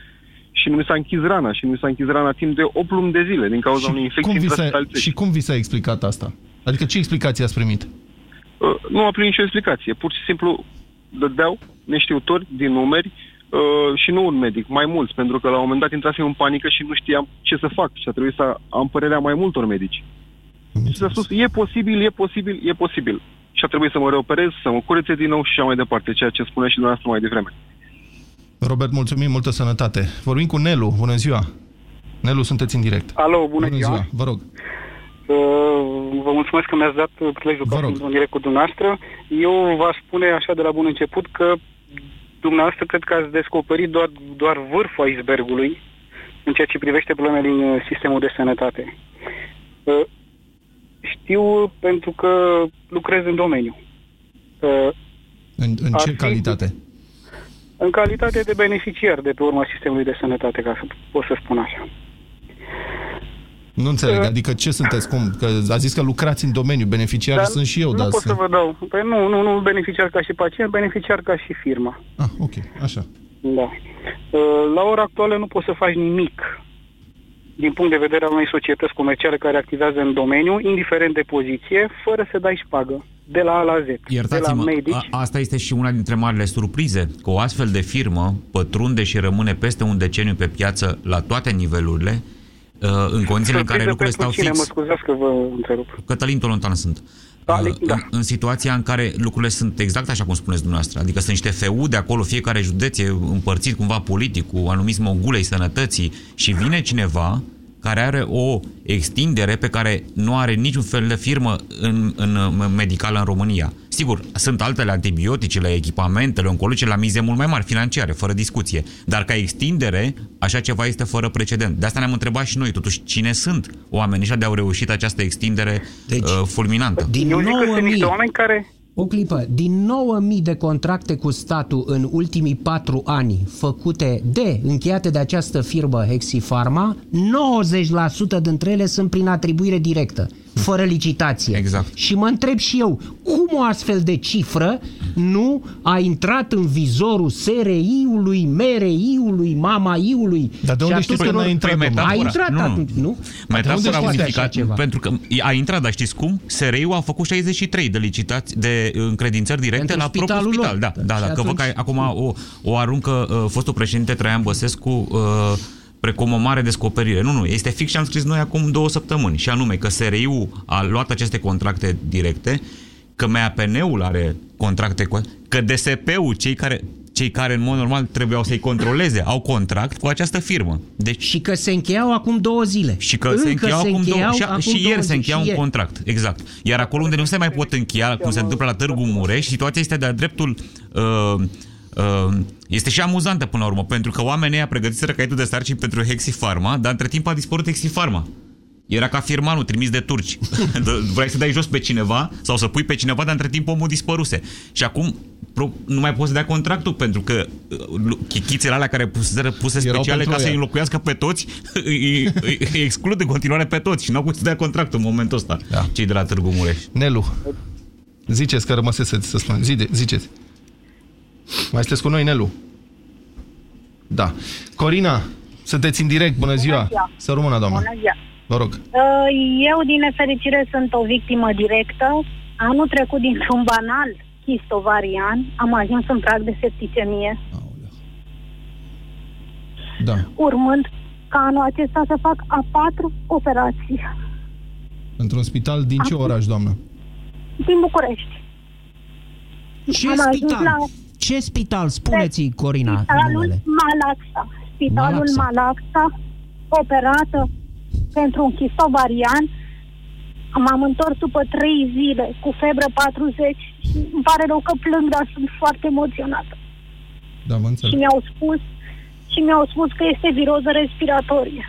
Și nu mi s-a închis rana, și nu mi s-a închis rana timp de 8 luni de zile din cauza unei infecții Cum vi s-a, intraspitalicești. și cum vi s-a explicat asta? Adică ce explicație ați primit? Uh, nu a primit nicio explicație. Pur și simplu dădeau neștiutori din numeri uh, și nu un medic, mai mulți, pentru că la un moment dat intrasem în panică și nu știam ce să fac și a trebuit să am părerea mai multor medici. Și s-a spus, e posibil, e posibil, e posibil. Și a trebuit să mă reoperez, să mă curețe din nou și așa mai departe, ceea ce spunea și dumneavoastră mai devreme. Robert, mulțumim, multă sănătate. Vorbim cu Nelu, bună ziua. Nelu, sunteți în direct. Alo, bună, bună ziua. ziua. Vă rog. Uh, vă mulțumesc că mi-ați dat prilejul ca fiind în direct cu dumneavoastră. Eu v-aș spune așa de la bun început că dumneavoastră cred că ați descoperit doar, doar vârful icebergului în ceea ce privește problemele din uh, sistemul de sănătate. Uh, știu pentru că lucrez în domeniu. Uh, În, în Ar ce fi- calitate? În calitate de beneficiar de pe urma sistemului de sănătate, ca să pot să spun așa. Nu înțeleg, Uh, adică ce sunteți? Cum? Că a zis că lucrați în domeniu, beneficiar Dar sunt și eu, nu dar pot sunt... să vă dau. Păi nu, nu, nu beneficiar ca și pacient, beneficiar ca și firma. Ah, ok, așa. Da. Uh, La ora actuală nu poți să faci nimic din punct de vedere al unei societăți comerciale care activează în domeniu, indiferent de poziție, fără să dai șpagă. de la A la Z. De la Iertați-mă, medici. a, asta este și una dintre marile surprize, că o astfel de firmă pătrunde și rămâne peste un deceniu pe piață la toate nivelurile, uh, în condițiile în care Surpriză lucrurile pentru stau cine? fix. Mă scuzați că vă întrerup. Cătălin Tolontan sunt. Da, Uh, da. în, în situația în care lucrurile sunt exact așa cum spuneți dumneavoastră, adică sunt niște feude acolo, fiecare județ e împărțit cumva politic cu anumiți mogulei sănătății și vine cineva care are o extindere pe care nu are niciun fel de firmă în, în, în medicală în România. Sigur, sunt altele antibioticele, echipamentele, oncologice la mize mult mai mari, financiare, fără discuție. Dar ca extindere, așa ceva este fără precedent. De asta ne-am întrebat și noi, totuși, cine sunt oamenii ăștia de au reușit această extindere deci, uh, fulminantă. Din Eu zic că sunt 9000 niște oameni care... O clipă. Din 9000 de contracte cu statul în ultimii 4 ani făcute de, încheiate de această firmă Hexifarma, 90% dintre ele sunt prin atribuire directă, fără licitație. Exact. Și mă întreb și eu, cum o astfel de cifră nu a intrat în vizorul SRI-ului, MRI-ului, MAMA-ului? Dar de unde Și știți că tuturor- n-a intrat, A domnule? intrat Nu, nu. atunci, nu? Metafora știți a așa unificat ceva? pentru că a intrat, dar știți cum? SRI-ul a făcut 63 de licitații, de încredințări directe Pentru la propriul spitalul spital. lor. Da, da, Și da. Că văd atunci- că acum o, o aruncă uh, fostul președinte Traian Băsescu uh, precum o mare descoperire. Nu, nu, este fix ce am scris noi acum două săptămâni, și anume că SRI-ul a luat aceste contracte directe, că MAPN-ul are contracte cu... că DSP-ul, cei care cei care în mod normal trebuiau să-i controleze, au contract cu această firmă. Deci, Și că se încheiau acum două zile. și că Încă se încheiau acum două, încheiau și, acum și două ieri se zile. încheia Și un ieri. contract, exact. Iar acolo unde nu se mai pot încheia, cum se întâmplă la Târgu Mureș, situația este de-a dreptul uh, uh, este și amuzantă până la urmă, pentru că oamenii ăia pregătiseră caietul de sarcini pentru Hexifarma, dar între timp a dispărut Hexifarma. Era ca firmanul trimis de turci. Vrei să dai jos pe cineva sau să pui pe cineva, dar între timp omul dispăruse. Și acum pro- nu mai poți să dea contractul pentru că uh, chichițele alea care puseseră puse Erau speciale pentru ca să ea. îi înlocuiască pe toți, îi, îi, îi exclud în continuare pe toți și nu au putut să dea contractul în momentul ăsta, Da. cei de la Târgu Mureș. Nelu, ziceți că rămăsese să spun. Zide, ziceți. Mai sunteți cu noi, Nelu? Da. Corina, sunteți în direct. Bună ziua. ziua. Să rămână, doamnă. Bună ziua. Vă rog. Uh, Eu, din nefericire, sunt o victimă directă. Anul trecut, dintr-un banal chist ovarian, am ajuns în prag de septicemie, Da. urmând ca anul acesta să fac a patru operații Într-un spital din ce oraș, doamnă? din București. Ce Am ajuns spital? la Ce spital? Spuneți, Corina, Spitalul numele. Malaxa. Spitalul Malaxa. Malaxa, operată pentru un chist ovarian. M-am întors după trei zile cu febră 40 și îmi pare rău că plâng, dar sunt foarte emoționată. Da, vă Și înțeleg. mi-au spus și mi-au spus că este viroză respiratorie.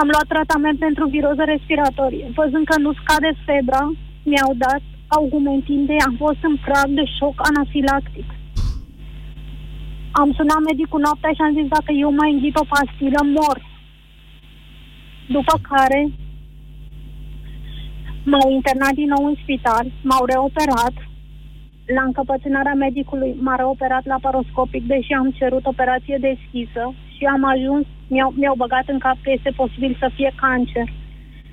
Am luat tratament pentru viroză respiratorie. Văzând că nu scade febra, mi-au dat augmentin de am fost în prag de șoc anafilactic. Am sunat medicul noaptea și am zis dacă eu mai înghit o pastilă, mor. După care m-au internat din nou în spital, m-au reoperat. La încăpățânarea medicului m-a reoperat la paroscopic, deși am cerut operație deschisă și am ajuns, mi-au, mi-au băgat în cap că este posibil să fie cancer.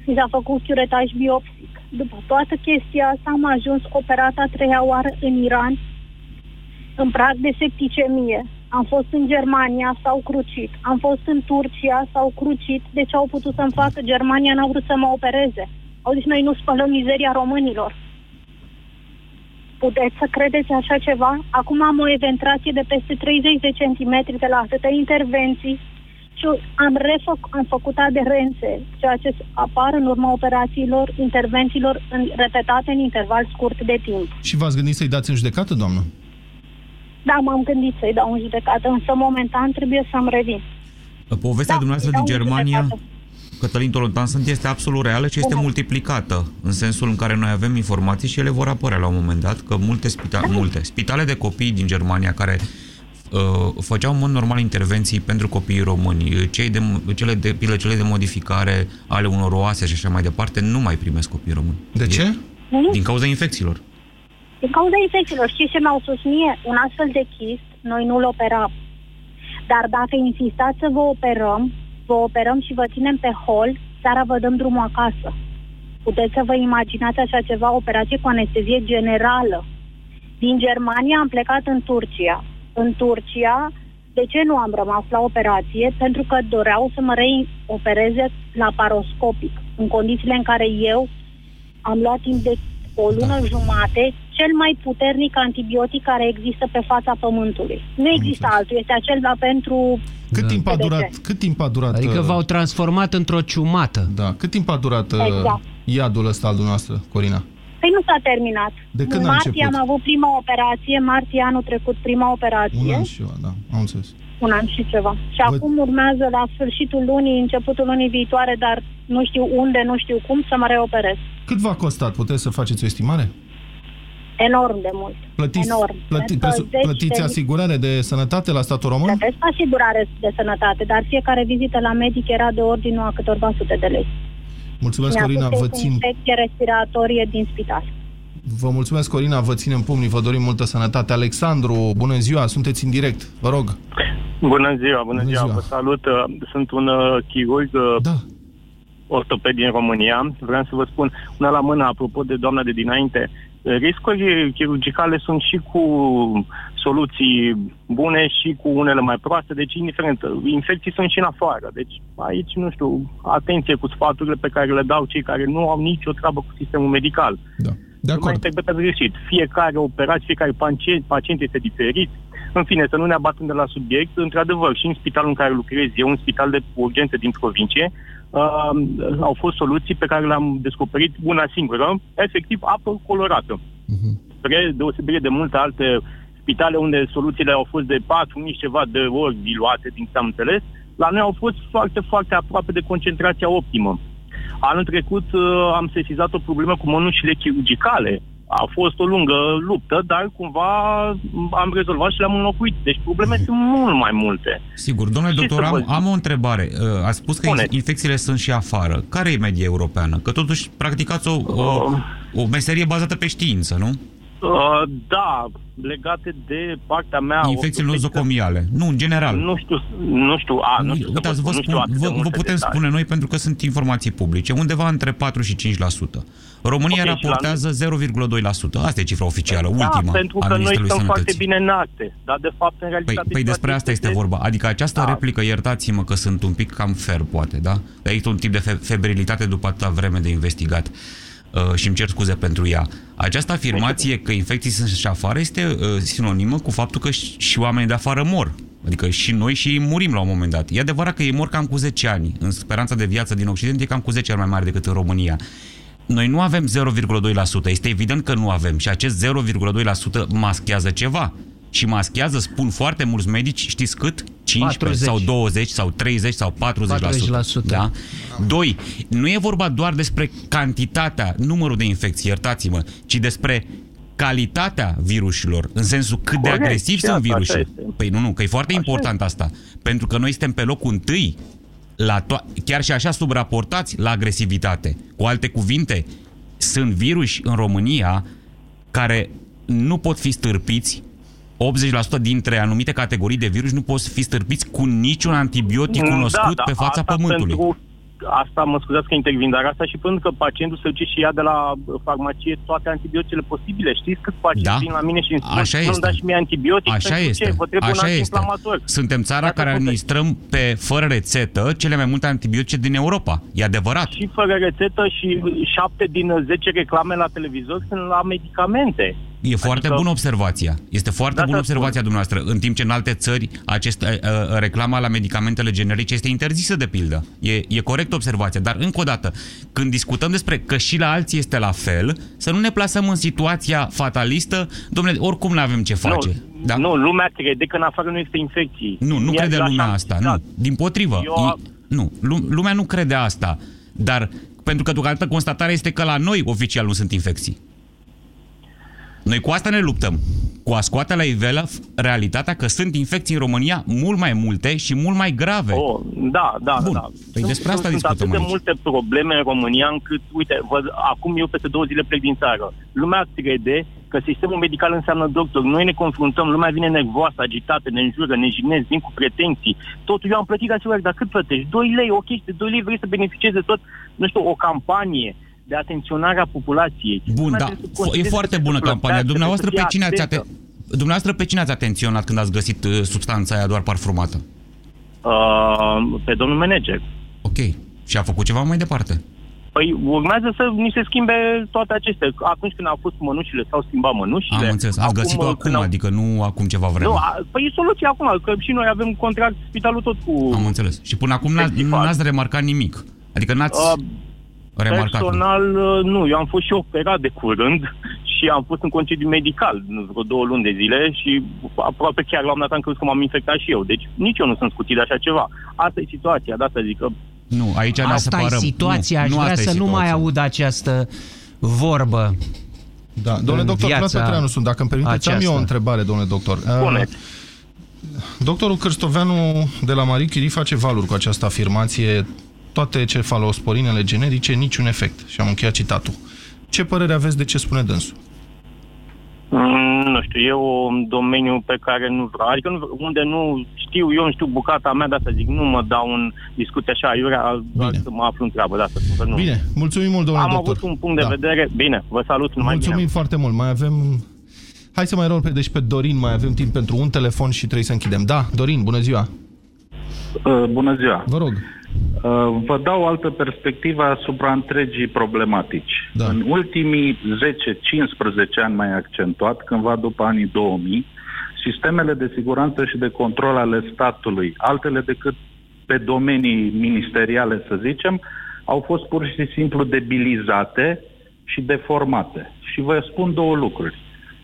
Mi s-a făcut curetaj biopsic. După toată chestia asta am ajuns operat a treia oară în Iran, în prag de septicemie. Am fost în Germania, s-au crucit. Am fost în Turcia, s-au crucit. De ce au putut să-mi facă? Germania n-a vrut să mă opereze. Au zis, noi nu spălăm mizeria românilor. Puteți să credeți așa ceva? Acum am o eventrație de peste 30 de centimetri de la atâtea intervenții și am, refăc, am făcut aderențe, ceea ce apar în urma operațiilor, intervențiilor în, repetate în interval scurt de timp. Și v-ați gândit să-i dați în judecată, doamnă? Da, m-am gândit să-i dau în judecată, însă momentan trebuie să-mi revin. Povestea Da, dumneavoastră îi din dau în Germania, judecată. Cătălin Tolontan sunt, este absolut reală și este Da. multiplicată, în sensul în care noi avem informații și ele vor apărea la un moment dat, că multe, spita- Da. multe spitale de copii din Germania care uh, făceau în mod normal intervenții pentru copiii români, cei de, cele de pile, cele de modificare ale unor oase și așa mai departe, nu mai primesc copii români. De ce? Nu? Din cauza infecțiilor. Din cauza infecțiilor. Știți ce mi-au spus mie? Un astfel de chist, noi nu-l operam. Dar dacă insistați să vă operăm, vă operăm și vă ținem pe hol, seara vă dăm drumul acasă. Puteți să vă imaginați așa ceva, operație cu anestezie generală. Din Germania am plecat în Turcia. În Turcia, de ce nu am rămas la operație? Pentru că doreau să mă reopereze laparoscopic, în condițiile în care eu am luat timp de o lună da. jumate cel mai puternic antibiotic care există pe fața Pământului. Nu există altul, este acela pentru cât, timp a durat, cât timp a durat? Adică uh, v-au transformat într-o ciumată. Da. Cât timp a durat uh, exact. iadul ăsta al dumneavoastră, Corina? Păi nu s-a terminat. De când în martie am avut prima operație, martie anul trecut prima operație. Un an și ceva, da, am înțeles. Un an și ceva. Și Vă... acum urmează la sfârșitul lunii, începutul lunii viitoare, dar nu știu unde, nu știu cum, să mă reoperez. Cât v-a costat? Puteți să faceți o estimare? Enorm de mult. Plătiți, Enorm. Plăti, plătiți de asigurare de sănătate la statul român? Plătesc asigurare de sănătate, dar fiecare vizită la medic era de ordinul a câtorva sute de lei. Mulțumesc, Corina, vă țin... infecție respiratorie din spital. Vă mulțumesc, Corina, vă ținem pumnii, vă dorim multă sănătate. Alexandru, bună ziua, sunteți în direct, vă rog. Bună ziua, bună, bună ziua, ziua, vă salut. Sunt un uh, chirurg uh, da. ortoped din România. Vreau să vă spun una la mână, apropo de doamna de dinainte. Riscuri chirurgicale sunt și cu soluții bune și cu unele mai proaste, deci indiferent, infecții sunt și în afară. Deci aici, nu știu, atenție cu sfaturile pe care le dau cei care nu au nicio treabă cu sistemul medical. Da. De acord. interpretează greșit. Fiecare operație, fiecare pacient, pacient este diferit. În fine, să nu ne abatem de la subiect, într-adevăr, și în spitalul în care lucrez eu, un spital de urgență din provincie, uh, au fost soluții pe care le-am descoperit una singură, efectiv apă colorată. Uh-huh. Spre deosebire de multe alte spitale unde soluțiile au fost de 4 mii ceva de ori diluate, din ce am înțeles, la noi au fost foarte, foarte aproape de concentrația optimă. Anul trecut uh, am sesizat o problemă cu mănușile chirurgicale. A fost o lungă luptă, dar cumva am rezolvat și le-am înlocuit. Deci probleme sunt mult mai multe. Sigur. Domnule doctor, am, am o întrebare. Uh, a spus că Spune. infecțiile sunt și afară. Care e media europeană? Că totuși practicați o, o, uh. o meserie bazată pe știință, nu? Uh, da, legate de partea mea... Infecțiile nozocomiale. Nu, în general. Nu știu, nu știu, a, nu știu, Uitați, vă, spun, vă, vă putem detalii. spune noi pentru că sunt informații publice, undeva între 4 și 5%. România okay, raportează la... 0,2%. Asta e cifra oficială, da, ultima pentru că noi suntem foarte bine înacte, dar de fapt în realitate... Păi, păi despre asta este de... vorba. Adică această da. replică, iertați-mă că sunt un pic cam fer, poate, da? Există un tip de febrilitate după atâta vreme de investigat uh, și îmi cer scuze pentru ea. Această afirmație că infecții sunt și afară este uh, sinonimă cu faptul că și oamenii de afară mor. Adică și noi și ei murim la un moment dat. E adevărat că ei mor cam cu 10 ani. În speranța de viață din Occident e cam cu 10 ani mai mare decât în România. Noi nu avem 0,2%. Este evident că nu avem. Și acest 0,2% maschează ceva și maschează, spun foarte mulți medici, știți cât? 15 40. sau 20 sau 30 sau 40%. 40%. Da? Doi, nu e vorba doar despre cantitatea, numărul de infecții, iertați-mă, ci despre calitatea virusilor, în sensul cât de agresiv sunt virusii. Păi nu, nu, că e foarte așa important asta. Pentru că noi suntem pe locul întâi, la chiar și așa subraportați la agresivitate. Cu alte cuvinte, sunt viruși în România care nu pot fi stârpiți 80% dintre anumite categorii de virus nu pot fi stârpiți cu niciun antibiotic mm, cunoscut da, da, pe fața Pământului. Pentru asta, mă scuzați că intervin, dar asta și pentru că pacientul se duce și ia de la farmacie toate antibioticele posibile. Știți cât pacienți da? vin la mine și îmi spun Așa nu dați și mie antibiotic? Așa este. Ce? Vă trebuie Așa un este. Suntem țara Dacă care administrăm pe fără rețetă cele mai multe antibiotice din Europa. E adevărat. Și fără rețetă și 7 din 10 reclame la televizor sunt la medicamente. E foarte adică... bună observația. Este foarte da, bună observația spun. dumneavoastră. În timp ce în alte țări acest, uh, uh, reclama la medicamentele generice este interzisă de pildă. E, e corect observația. Dar încă o dată, când discutăm despre că și la alții este la fel, să nu ne plasăm în situația fatalistă, domnule, oricum nu avem ce face. Nu, da? nu lumea crede că în afară nu este infecții. Nu, nu crede lumea asta. Nu, din potrivă. Eu... E, nu, lumea nu crede asta. Dar pentru că deocamdată constatarea este că la noi oficial nu sunt infecții. Noi cu asta ne luptăm. Cu a scoate la iveală realitatea că sunt infecții în România mult mai multe și mult mai grave. Oh, da, da, Bun. da. Păi despre asta sunt discutăm atât de aici. multe probleme în România încât, uite, vă, acum eu peste două zile plec din țară. Lumea crede că sistemul medical înseamnă doctor. Noi ne confruntăm, lumea vine nervoasă, agitată, ne înjură, ne jinezi, vin cu pretenții. Totul eu am plătit asigurare, dar cât plătești? 2 lei, ok, de 2 lei vrei să beneficiezi de tot, nu știu, o campanie de atenționare a populației. Bun, da. Trebuie să E foarte bună să campania. plătească, Dumneavoastră pe trebuie să cine fie ați atentă. aten... Dumneavoastră pe cine ați atenționat când ați găsit uh, substanța aia doar parfumată? Uh, pe domnul manager. Ok. Și a făcut ceva mai departe. Păi urmează să ni se schimbe toate acestea. Atunci când au fost mănușile, s-au schimbat mănușile. Am înțeles. Ați găsit-o acum, când au- adică nu acum ceva vreme. Nu, a, păi e soluția acum, că și noi avem contract spitalul tot cu... Am înțeles. Și până acum n-ați, Festival. n-ați remarcat nimic. Adică n-ați Uh, remarcat. Personal, uh, nu. Eu am fost și operat de curând și am fost în concediu medical nu, vreo două luni de zile și aproape chiar la un moment dat am crezut că m-am infectat și eu. Deci nici eu nu sunt scutit de așa ceva. Asta e situația, de asta zic că Nu, aici ne Asta e separăm. situația, nu, aș nu vrea asta e să nu mai situația. aud această vorbă. Da, domnule în doctor, Vlad viața Petreanu sunt. Dacă îmi permiteți, am eu aceasta. o întrebare, domnule doctor. Spune. Uh, Doctorul Cârstoveanu de la Marie Curie face valuri cu această afirmație toate cefalosporinele generice, niciun efect. Și am încheiat citatul. Ce părere aveți de ce spune dânsul? Mm, nu știu, e un domeniu pe care nu vreau, adică nu, unde nu știu, eu nu știu bucata mea, de asta zic, nu mă dau în discuție așa, iurea, doar să mă aflu în treabă, de asta spun că nu. Bine, mulțumim mult, domnule Am doctor. avut un punct de Da. vedere, bine, vă salut, numai Mulțumim bine. foarte mult. Mai avem... Hai să mai rog pe, deci pe Dorin, mai avem timp pentru un telefon și trebuie să închidem. Da, Dorin, bună ziua. Uh, Bună ziua! Vă rog. Uh, Vă dau o altă perspectivă asupra întregii problematici. Da. În ultimii 10-15 ani mai accentuat, cândva după anii 2000, sistemele de siguranță și de control ale statului, altele decât pe domenii ministeriale, să zicem, au fost pur și simplu debilizate și deformate. Și vă spun două lucruri.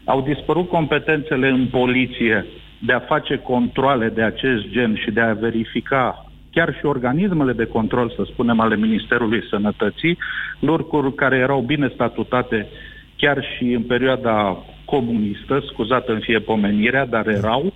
Au dispărut competențele în poliție de a face controle de acest gen și de a verifica chiar și organismele de control, să spunem, ale Ministerului Sănătății, lucruri care erau bine statutate chiar și în perioada comunistă, scuzată în fie pomenirea, dar erau,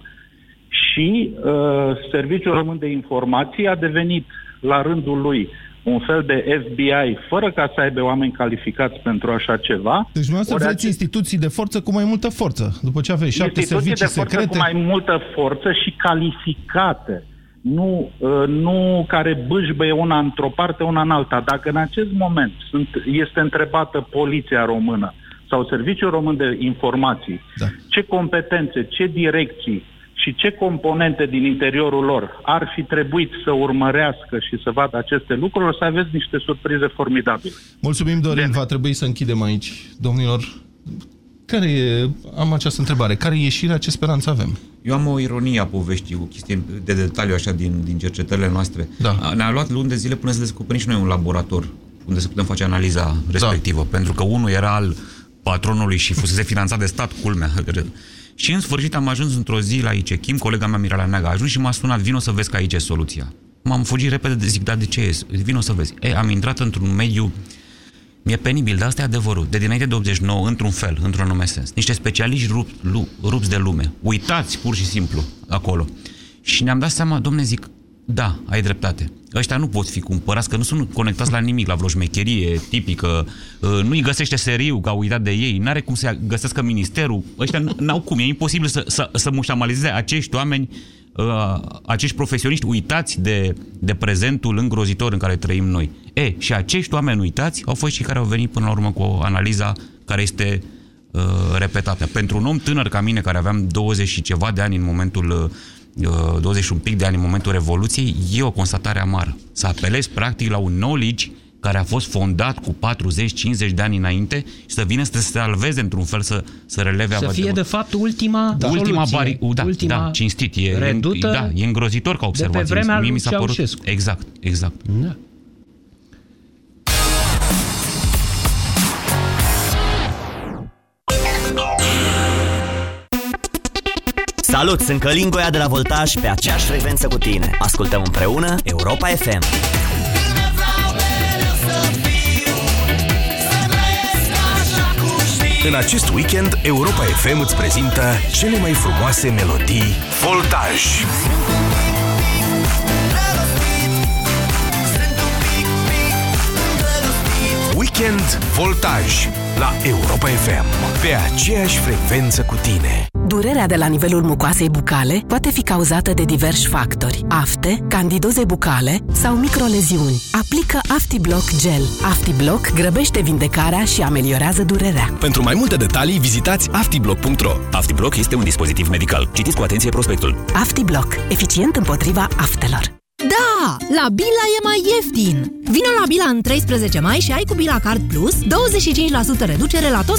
și uh, Serviciul Român de Informații a devenit la rândul lui un fel de FBI, fără ca să aibă oameni calificați pentru așa ceva. Deci dumneavoastră Ori vreți instituții de forță cu mai multă forță. După ce aveți șapte instituții servicii de forță secrete... cu mai multă forță și calificate. Nu, uh, nu care bâșbăie una într-o parte, una în alta. Dacă în acest moment sunt, este întrebată poliția română sau Serviciul Român de Informații, da. ce competențe, ce direcții și ce componente din interiorul lor ar fi trebuit să urmărească și să vadă aceste lucruri, o să aveți niște surprize formidabile. Mulțumim, Dorin. Va trebui să închidem aici. Domnilor, care e... Am această întrebare. Care e ieșirea? Ce speranță avem? Eu am o ironie a poveștii, o chestie de detaliu așa din, din cercetările noastre. Da. Ne-a luat luni de zile până să descoperim și noi un laborator unde să putem face analiza respectivă. Da. Pentru că unul era al patronului și fusese finanțat de stat, culmea. Și în sfârșit am ajuns într-o zi la ICECHIM, colega mea Mirala Neaga a ajuns și m-a sunat, vino să vezi că aici e soluția. M-am fugit repede, de zic, da, de ce e? Vino să vezi. E, am intrat într-un mediu mi-e penibil, dar asta e adevărul. De dinainte de 89, într-un fel, într-un anume sens. Niște specialiști rup, lu, rupți de lume. Uitați, pur și simplu, acolo. Și ne-am dat seama, domne, zic, da, ai dreptate. Ăștia nu pot fi cumpărați, că nu sunt conectați la nimic, la vreo șmecherie tipică. Uh, Nu-i găsește seriu, că au uitat de ei. N-are cum să găsească ministerul. Ăștia n- n-au cum. E imposibil să, să, să mușamalizeze acești oameni uh, acești profesioniști uitați de, de prezentul îngrozitor în care trăim noi. E, și acești oameni uitați au fost și care au venit până la urmă cu o analiza care este uh, repetată. Pentru un om tânăr ca mine, care aveam 20 și ceva de ani în momentul uh, 20 și un pic de ani în momentul Revoluției, e o constatare amară. Să apelezi practic la un knowledge care a fost fondat cu 40-50 de ani înainte și să vină să te salveze într-un fel, să, să releve Să fie, de fapt, ultima da. ultima soluție. bari, da, ultima da, cinstit, e, redută e, da, e îngrozitor ca de pe observație. vremea Mie lui mi s-a părut, Ceaușescu. exact, exact. Da. Salut, sunt Călin Goia de la Voltaj pe aceeași frecvență cu tine. Ascultăm împreună Europa FM. În acest weekend, Europa FM îți prezintă cele mai frumoase melodii Voltaj. Weekend Voltaj la Europa FM. Pe aceeași frecvență cu tine. Durerea de la nivelul mucoasei bucale poate fi cauzată de diversi factori. Afte, candidoze bucale sau microleziuni. Aplică AftiBlock Gel. AftiBlock grăbește vindecarea și ameliorează durerea. Pentru mai multe detalii, vizitați aftiblock.ro. AftiBlock este un dispozitiv medical. Citiți cu atenție prospectul. AftiBlock. Eficient împotriva aftelor. Da! La Bila e mai ieftin! Vino la Bila în 13 mai și ai cu Bila Card Plus 25% reducere la toți